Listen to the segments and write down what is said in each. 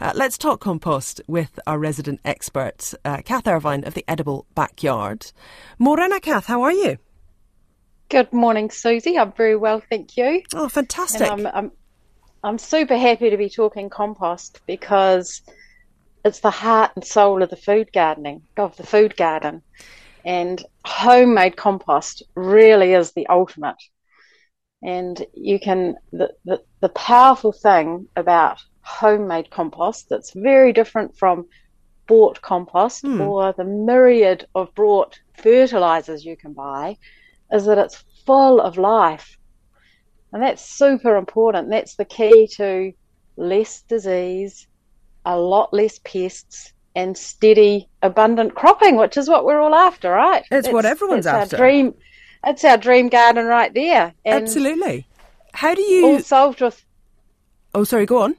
Uh, let's talk compost with our resident expert, uh, Kath Irvine of the Edible Backyard. Morena, Kath, how are you? Good morning, Susie. I'm very well, thank you. Oh, fantastic. I'm, I'm, I'm super happy to be talking compost because it's the heart and soul of the food gardening, of the food garden. And homemade compost really is the ultimate. And you can, the, the, the powerful thing about homemade compost that's very different from bought compost hmm. or the myriad of bought fertilizers you can buy is that it's full of life. And that's super important. That's the key to less disease, a lot less pests, and steady, abundant cropping, which is what we're all after, right? It's that's, what everyone's after. Our dream, it's our dream garden right there. And Absolutely. How do you all solved with? Oh, sorry. Go on.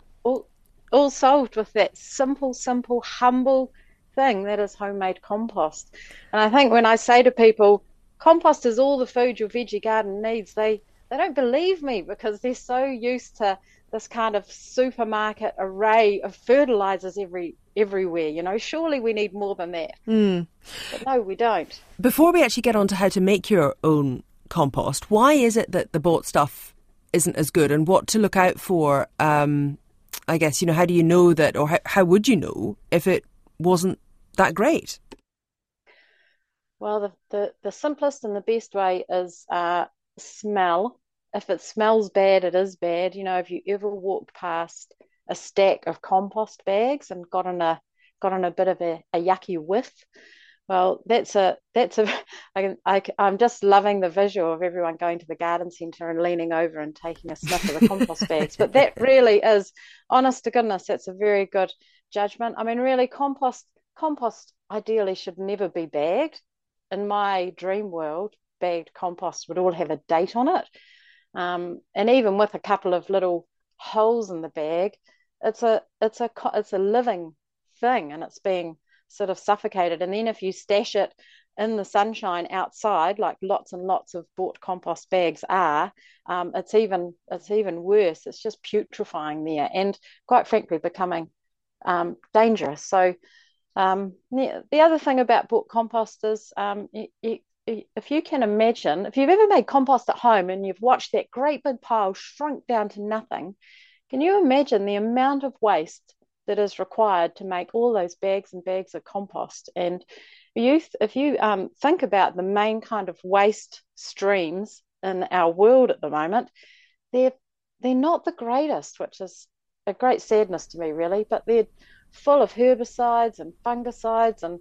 All, solved with that simple, simple, humble thing that is homemade compost. And I think when I say to people, compost is all the food your veggie garden needs, they they don't believe me because they're so used to this kind of supermarket array of fertilizers every everywhere. You know, surely we need more than that. Mm. But no, we don't. Before we actually get on to how to make your own compost, why is it that the bought stuff isn't as good, and what to look out for? Um, I guess you know how do you know that, or how, how would you know if it wasn't that great? Well, the, the, the simplest and the best way is uh, smell. If it smells bad, it is bad. You know, if you ever walked past a stack of compost bags and got on a got a bit of a, a yucky whiff, well, that's a that's a I, I, I'm just loving the visual of everyone going to the garden centre and leaning over and taking a sniff of the compost bags. But that really is, honest to goodness, that's a very good judgment. I mean, really, compost compost ideally should never be bagged in my dream world, bagged compost would all have a date on it. Um, and even with a couple of little holes in the bag, it's a it's a it's a living thing, and it's being sort of suffocated. And then if you stash it in the sunshine outside, like lots and lots of bought compost bags are, um, it's even it's even worse. It's just putrefying there, and quite frankly, becoming um, dangerous. So um, the, the other thing about bought compost is um, if you can imagine, if you've ever made compost at home and you've watched that great big pile shrink down to nothing, can you imagine the amount of waste that is required to make all those bags and bags of compost? And you, if you um, think about the main kind of waste streams in our world at the moment, they're they're not the greatest, which is a great sadness to me, really. But they're full of herbicides and fungicides and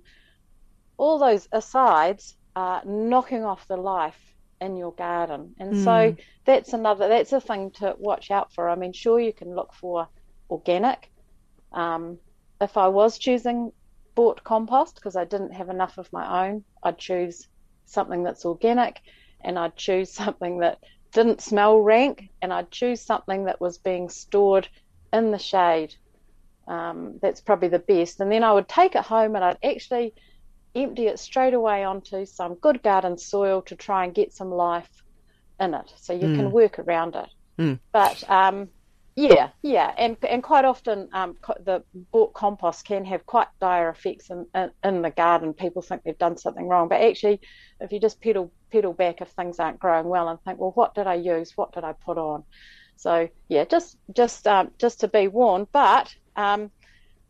all those asides are knocking off the life in your garden. And mm. so that's another that's a thing to watch out for. I mean, sure you can look for organic. Um, if I was choosing bought compost because I didn't have enough of my own, I'd choose something that's organic and I'd choose something that didn't smell rank and I'd choose something that was being stored in the shade um, that's probably the best. And then I would take it home and I'd actually empty it straight away onto some good garden soil to try and get some life in it. So you mm. can work around it. Mm. But um, yeah, yeah, and and quite often um, the bought compost can have quite dire effects in, in, in the garden. People think they've done something wrong, but actually, if you just pedal pedal back if things aren't growing well and think, well, what did I use? What did I put on? So yeah, just just um, just to be warned. But um,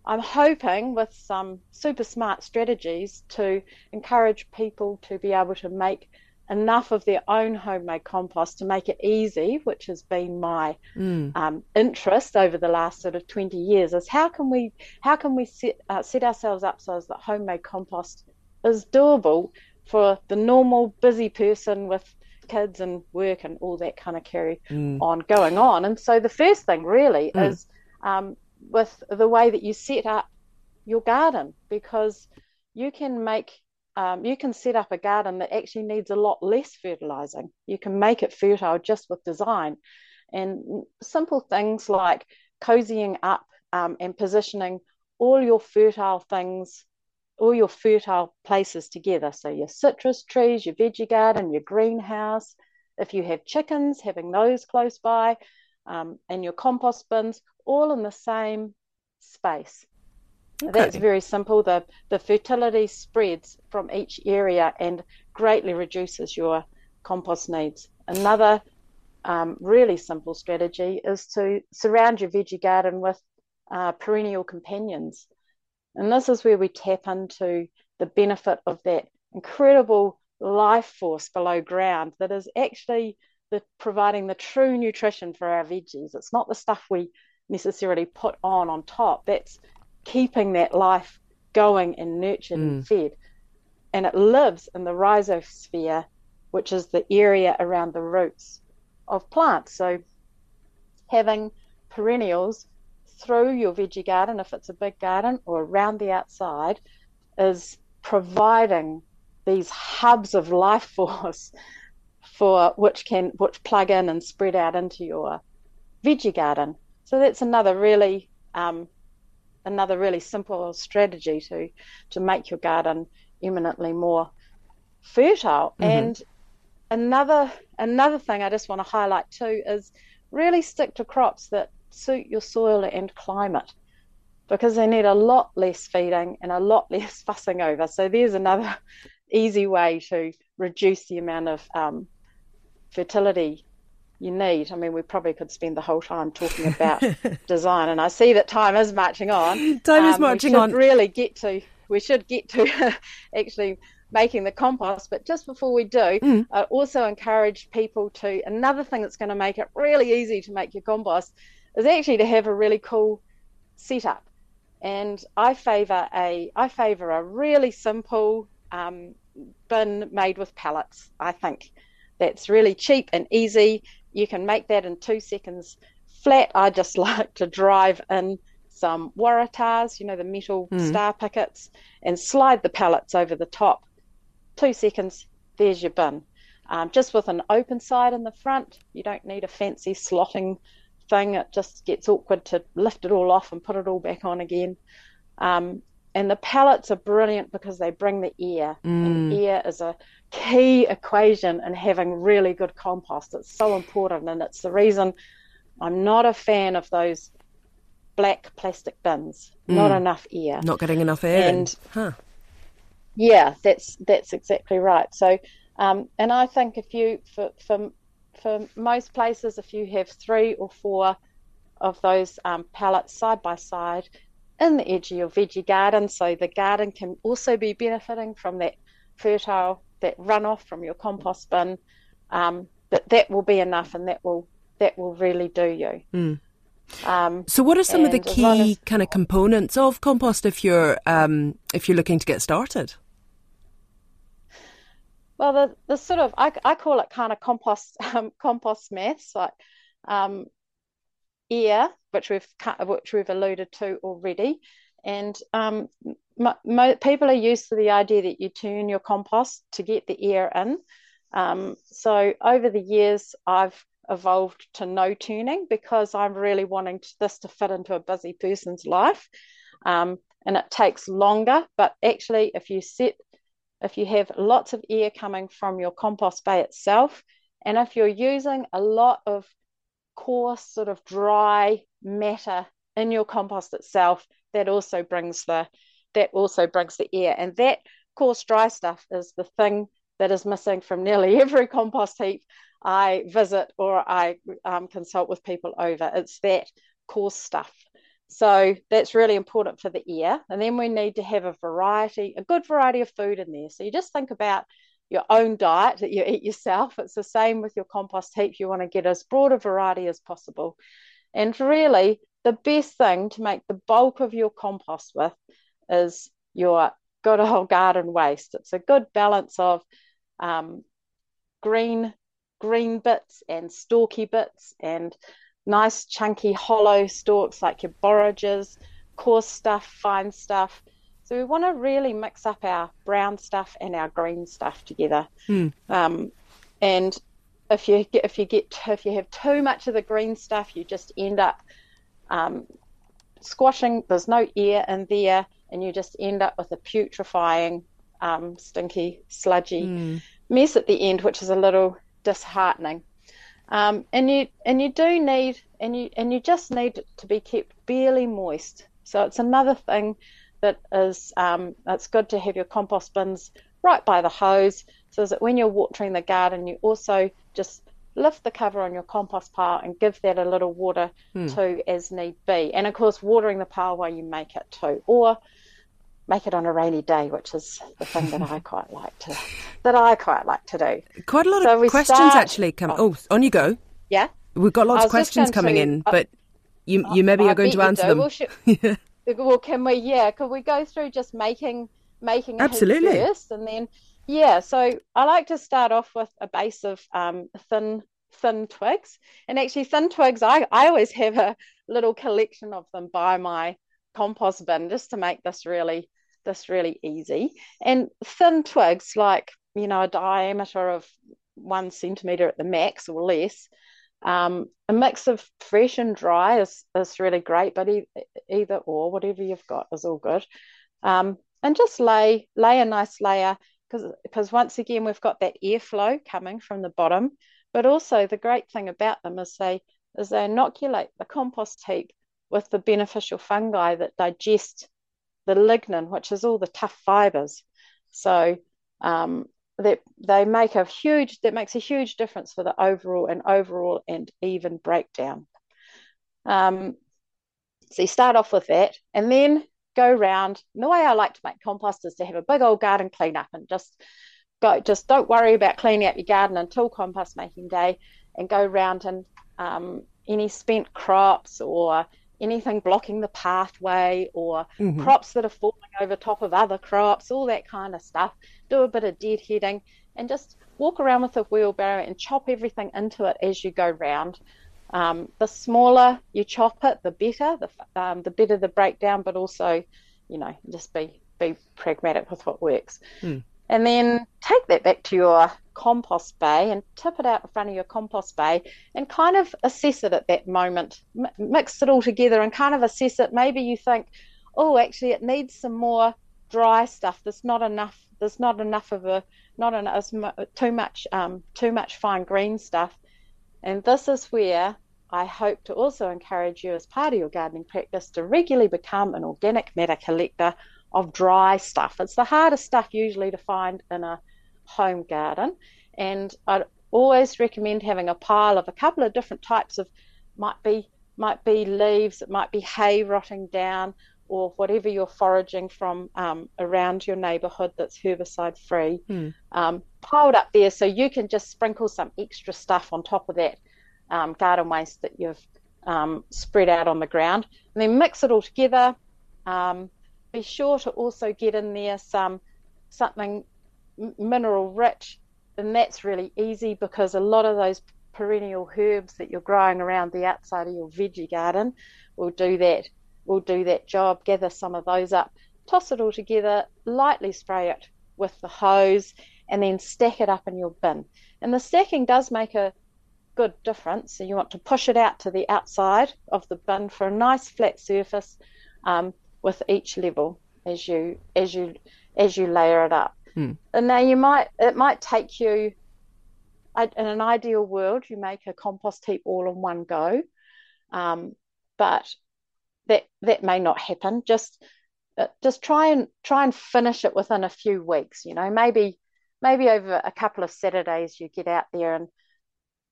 I'm hoping with some super smart strategies to encourage people to be able to make enough of their own homemade compost to make it easy, which has been my mm. um, interest over the last sort of 20 years, is how can we how can we set uh, set ourselves up so that homemade compost is doable for the normal busy person with kids and work and all that kind of carry mm. on going on. And so the first thing really mm. is um, with the way that you set up your garden because you can make um, you can set up a garden that actually needs a lot less fertilizing. You can make it fertile just with design and simple things like cozying up um, and positioning all your fertile things, all your fertile places together. So your citrus trees, your veggie garden, your greenhouse. If you have chickens, having those close by, um, and your compost bins, all in the same space. Okay. That's very simple. The the fertility spreads from each area and greatly reduces your compost needs. Another um, really simple strategy is to surround your veggie garden with uh, perennial companions. And this is where we tap into the benefit of that incredible life force below ground that is actually the, providing the true nutrition for our veggies. It's not the stuff we necessarily put on on top. That's keeping that life going and nurtured mm. and fed. And it lives in the rhizosphere, which is the area around the roots of plants. So having perennials through your veggie garden, if it's a big garden, or around the outside, is providing these hubs of life force for which can which plug in and spread out into your veggie garden. So that's another really um, another really simple strategy to to make your garden eminently more fertile. Mm-hmm. And another another thing I just want to highlight too is really stick to crops that suit your soil and climate because they need a lot less feeding and a lot less fussing over. So there's another easy way to reduce the amount of um, fertility you need. I mean, we probably could spend the whole time talking about design, and I see that time is marching on. Time um, is marching on. Really get to we should get to actually making the compost. But just before we do, mm. I also encourage people to another thing that's going to make it really easy to make your compost is actually to have a really cool setup. And I favour a I favour a really simple um, bin made with pallets. I think that's really cheap and easy. You can make that in two seconds flat. I just like to drive in some waratahs, you know, the metal mm. star pickets, and slide the pallets over the top. Two seconds, there's your bin. Um, just with an open side in the front, you don't need a fancy slotting thing. It just gets awkward to lift it all off and put it all back on again. Um, and the pallets are brilliant because they bring the air, mm. and air is a key equation in having really good compost. It's so important, and it's the reason I'm not a fan of those black plastic bins. Mm. Not enough air. Not getting enough air. And huh. yeah, that's that's exactly right. So, um, and I think if you for for for most places, if you have three or four of those um, pallets side by side in the edge of your veggie garden, so the garden can also be benefiting from that fertile that runoff from your compost bin. Um, that that will be enough, and that will that will really do you. Mm. Um, so, what are some of the key as, kind of components of compost if you're um, if you're looking to get started? Well, the, the sort of I, I call it kind of compost um, compost maths, like um, air, which we've which we've alluded to already, and um, people are used to the idea that you turn your compost to get the air in. Um, so over the years, I've evolved to no turning because I'm really wanting this to fit into a busy person's life. Um, and it takes longer, but actually, if you set, if you have lots of air coming from your compost bay itself, and if you're using a lot of coarse, sort of dry matter in your compost itself, that also brings the that also brings the air, and that coarse dry stuff is the thing that is missing from nearly every compost heap I visit or I um, consult with people over. It's that coarse stuff. So that's really important for the air. And then we need to have a variety, a good variety of food in there. So you just think about your own diet that you eat yourself. It's the same with your compost heap. You want to get as broad a variety as possible. And really, the best thing to make the bulk of your compost with is your good old garden waste. It's a good balance of um, green green bits and stalky bits and nice chunky hollow stalks like your borages, coarse stuff, fine stuff. So we want to really mix up our brown stuff and our green stuff together. Mm. Um, and if you get, if you get if you have too much of the green stuff, you just end up um, squashing. There's no air in there, and you just end up with a putrefying, um, stinky, sludgy mm. mess at the end, which is a little disheartening. Um, and you and you do need and you and you just need to be kept barely moist So it's another thing that is um, it's good to have your compost bins right by the hose so that when you're watering the garden, you also just lift the cover on your compost pile and give that a little water mm. too as need be. And of course, watering the pile while you make it too, or make it on a rainy day, which is the thing that I quite like to that I quite like to do. Quite a lot so of questions start, actually come. Oh, on you go. Yeah, we've got lots of questions coming to, in, uh, but you you maybe are going to answer them. Well, should, well, can we? Yeah, can we go through just making making absolutely first, and then yeah. So I like to start off with a base of um, thin thin twigs, and actually thin twigs. I I always have a little collection of them by my compost bin just to make this really this really easy. And thin twigs, like you know, a diameter of one centimeter at the max or less. Um, a mix of fresh and dry is, is really great, but e- either or, whatever you've got is all good. Um, and just lay lay a nice layer because once again we've got that airflow coming from the bottom, but also the great thing about them is they is they inoculate the compost heap with the beneficial fungi that digest the lignin, which is all the tough fibers. So um, that they make a huge that makes a huge difference for the overall and overall and even breakdown. Um, so you start off with that, and then go round. And the way I like to make compost is to have a big old garden cleanup and just go. Just don't worry about cleaning up your garden until compost making day, and go round and um, any spent crops or anything blocking the pathway or mm-hmm. crops that are falling over top of other crops, all that kind of stuff. Do a bit of deadheading and just walk around with a wheelbarrow and chop everything into it as you go round. Um, the smaller you chop it, the better. The, um, the better the breakdown, but also, you know, just be be pragmatic with what works. Mm. And then take that back to your compost bay and tip it out in front of your compost bay and kind of assess it at that moment. M- mix it all together and kind of assess it. Maybe you think, oh, actually, it needs some more dry stuff. There's not enough. There's not enough of a not enough too much um, too much fine green stuff. And this is where I hope to also encourage you as part of your gardening practice to regularly become an organic matter collector of dry stuff. It's the hardest stuff usually to find in a home garden. And I'd always recommend having a pile of a couple of different types of might be might be leaves, it might be hay rotting down, or whatever you're foraging from um, around your neighbourhood that's herbicide free, mm. um, piled up there so you can just sprinkle some extra stuff on top of that um, garden waste that you've um, spread out on the ground, and then mix it all together. Um, be sure to also get in there some something mineral rich, and that's really easy because a lot of those perennial herbs that you're growing around the outside of your veggie garden will do that will do that job. Gather some of those up, toss it all together, lightly spray it with the hose, and then stack it up in your bin. And the stacking does make a good difference. So you want to push it out to the outside of the bin for a nice flat surface um, with each level as you as you as you layer it up. Hmm. And now you might it might take you in an ideal world you make a compost heap all in one go, um, but that that may not happen. Just uh, just try and try and finish it within a few weeks. You know, maybe maybe over a couple of Saturdays you get out there and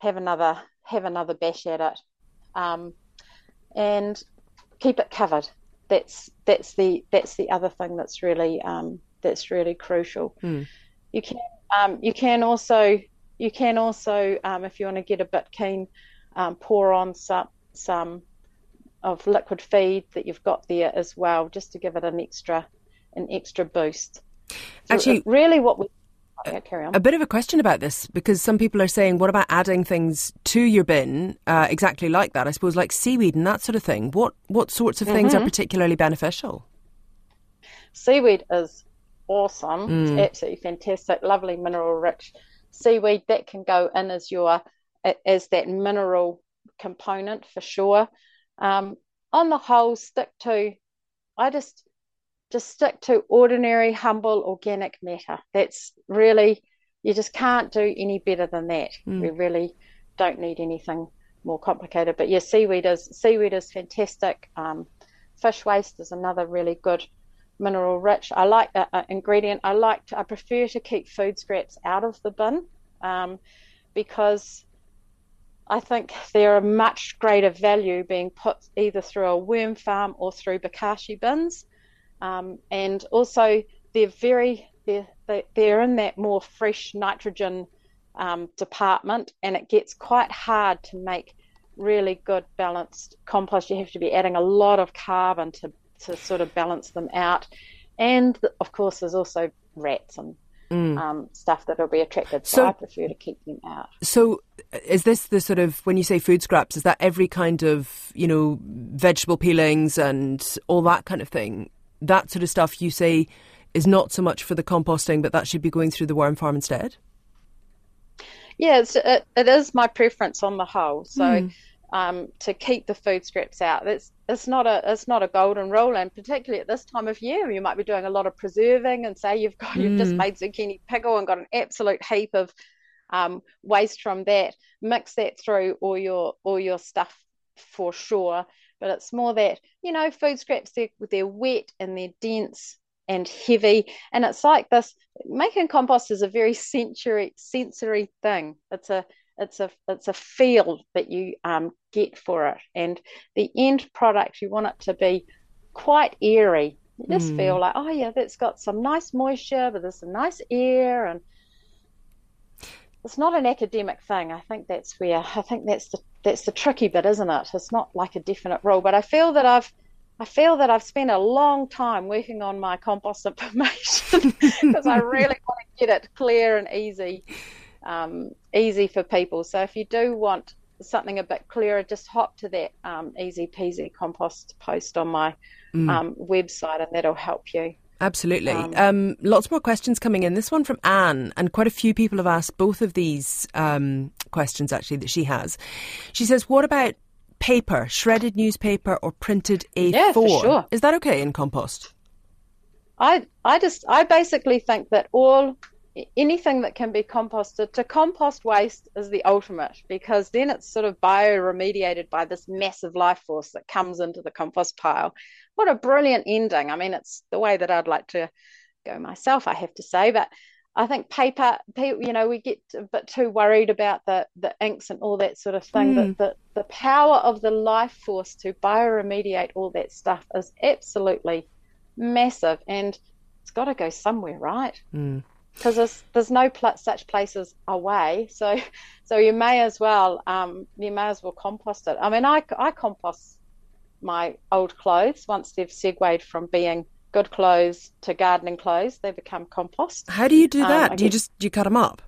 have another have another bash at it, um, and keep it covered. That's that's the that's the other thing that's really um, that's really crucial. Mm. You can um, you can also you can also um, if you want to get a bit keen, um, pour on some some of liquid feed that you've got there as well, just to give it an extra an extra boost. So Actually, really, what we yeah, carry on. A bit of a question about this because some people are saying, what about adding things to your bin uh, exactly like that? I suppose like seaweed and that sort of thing. What what sorts of things mm-hmm. are particularly beneficial? Seaweed is awesome. Mm. It's absolutely fantastic, lovely mineral rich seaweed that can go in as your as that mineral component for sure. Um, on the whole, stick to I just just stick to ordinary, humble, organic matter. That's really you just can't do any better than that. Mm. We really don't need anything more complicated. But yeah, seaweed is seaweed is fantastic. Um, fish waste is another really good mineral rich. I like uh, uh, ingredient. I like to, I prefer to keep food scraps out of the bin um, because I think they're a much greater value being put either through a worm farm or through bokashi bins, um, and also they're very they're they're in that more fresh nitrogen um, department, and it gets quite hard to make really good balanced compost. You have to be adding a lot of carbon to to sort of balance them out. And of course, there's also rats and mm. um, stuff that will be attracted. So, so, I prefer to keep them out. So, is this the sort of when you say food scraps? Is that every kind of you know vegetable peelings and all that kind of thing? That sort of stuff you say is not so much for the composting, but that should be going through the worm farm instead. Yeah, it, it is my preference on the whole. So. Mm um, to keep the food scraps out. It's it's not a it's not a golden rule, and particularly at this time of year, you might be doing a lot of preserving, and say you've got mm. you've just mm. made zucchini pickle and got an absolute heap of um, waste from that. Mix that through all your all your stuff for sure. But it's more that you know food scraps they're they're wet and they're dense and heavy, and it's like this. Making compost is a very sensory sensory thing. It's a it's a it's a feel that you um, get for it, and the end product you want it to be quite airy. You just mm. feel like, oh yeah, that's got some nice moisture, but there's some nice air, and it's not an academic thing. I think that's where I think that's the that's the tricky bit, isn't it? It's not like a definite rule, but I feel that I've I feel that I've spent a long time working on my compost information because I really want to get it clear and easy um, easy for people. So if you do want something a bit clearer, just hop to that um, easy peasy compost post on my mm. um, website, and that'll help you. Absolutely. Um, um, lots more questions coming in. This one from Anne, and quite a few people have asked both of these um, questions actually that she has. She says, What about paper, shredded newspaper, or printed A4? Yeah, for sure. Is that okay in compost? I, I just I basically think that all anything that can be composted to compost waste is the ultimate because then it's sort of bioremediated by this massive life force that comes into the compost pile. What a brilliant ending. I mean, it's the way that I'd like to go myself, I have to say. But I think paper, you know, we get a bit too worried about the, the inks and all that sort of thing. Mm. But the, the power of the life force to bioremediate all that stuff is absolutely massive. And it's got to go somewhere, right? Mm because there's there's no pl- such places away. So so you may as well um, you may as well compost it. I mean, I I compost my old clothes once they've segued from being good clothes to gardening clothes. They become compost. How do you do um, that? Um, do you just do you cut them up?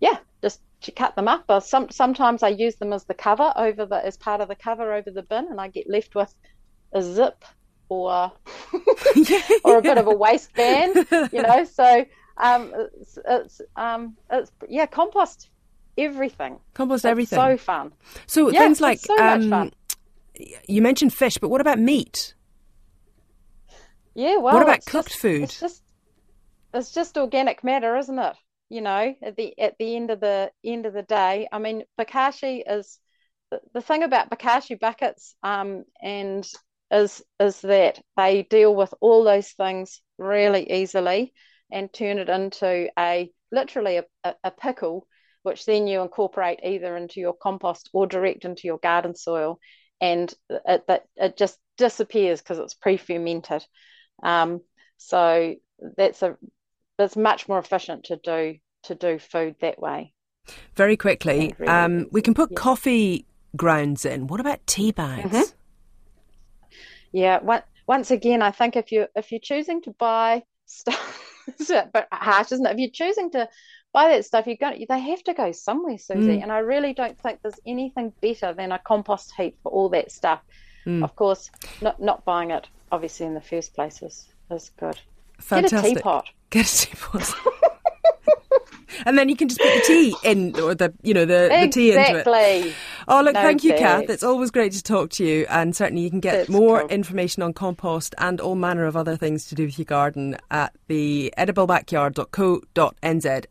Yeah, just you cut them up. Or some sometimes I use them as the cover over the as part of the cover over the bin, and I get left with a zip or or a bit of a waistband, you know. So um, it's, it's um, it's yeah, compost everything. Compost it's everything. So fun. So yeah, things like so um, you mentioned fish, but what about meat? Yeah, well, what about cooked just, food? It's just it's just organic matter, isn't it? You know, at the at the end of the end of the day, I mean, bokashi is the, the thing about bokashi buckets um, and is is that they deal with all those things really easily and turn it into a literally a, a, pickle which then you incorporate either into your compost or direct into your garden soil. And it, it, it just disappears because it's pre-fermented. Um, so that's a that's much more efficient to do to do food that way. Very quickly really um, we can put yeah. coffee grounds in. What about tea bags? Mm-hmm yeah once again i think if you if you're choosing to buy stuff but harsh isn't it if you're choosing to buy that stuff you're going they have to go somewhere susie mm. and i really don't think there's anything better than a compost heap for all that stuff mm. of course not not buying it obviously in the first place is is good Fantastic. get a teapot get a teapot and then you can just put the tea in, or the you know the, exactly. the tea into it. Oh, look, no thank you, Kath. It's always great to talk to you, and certainly you can get That's more cool. information on compost and all manner of other things to do with your garden at the ediblebackyard.co.nz.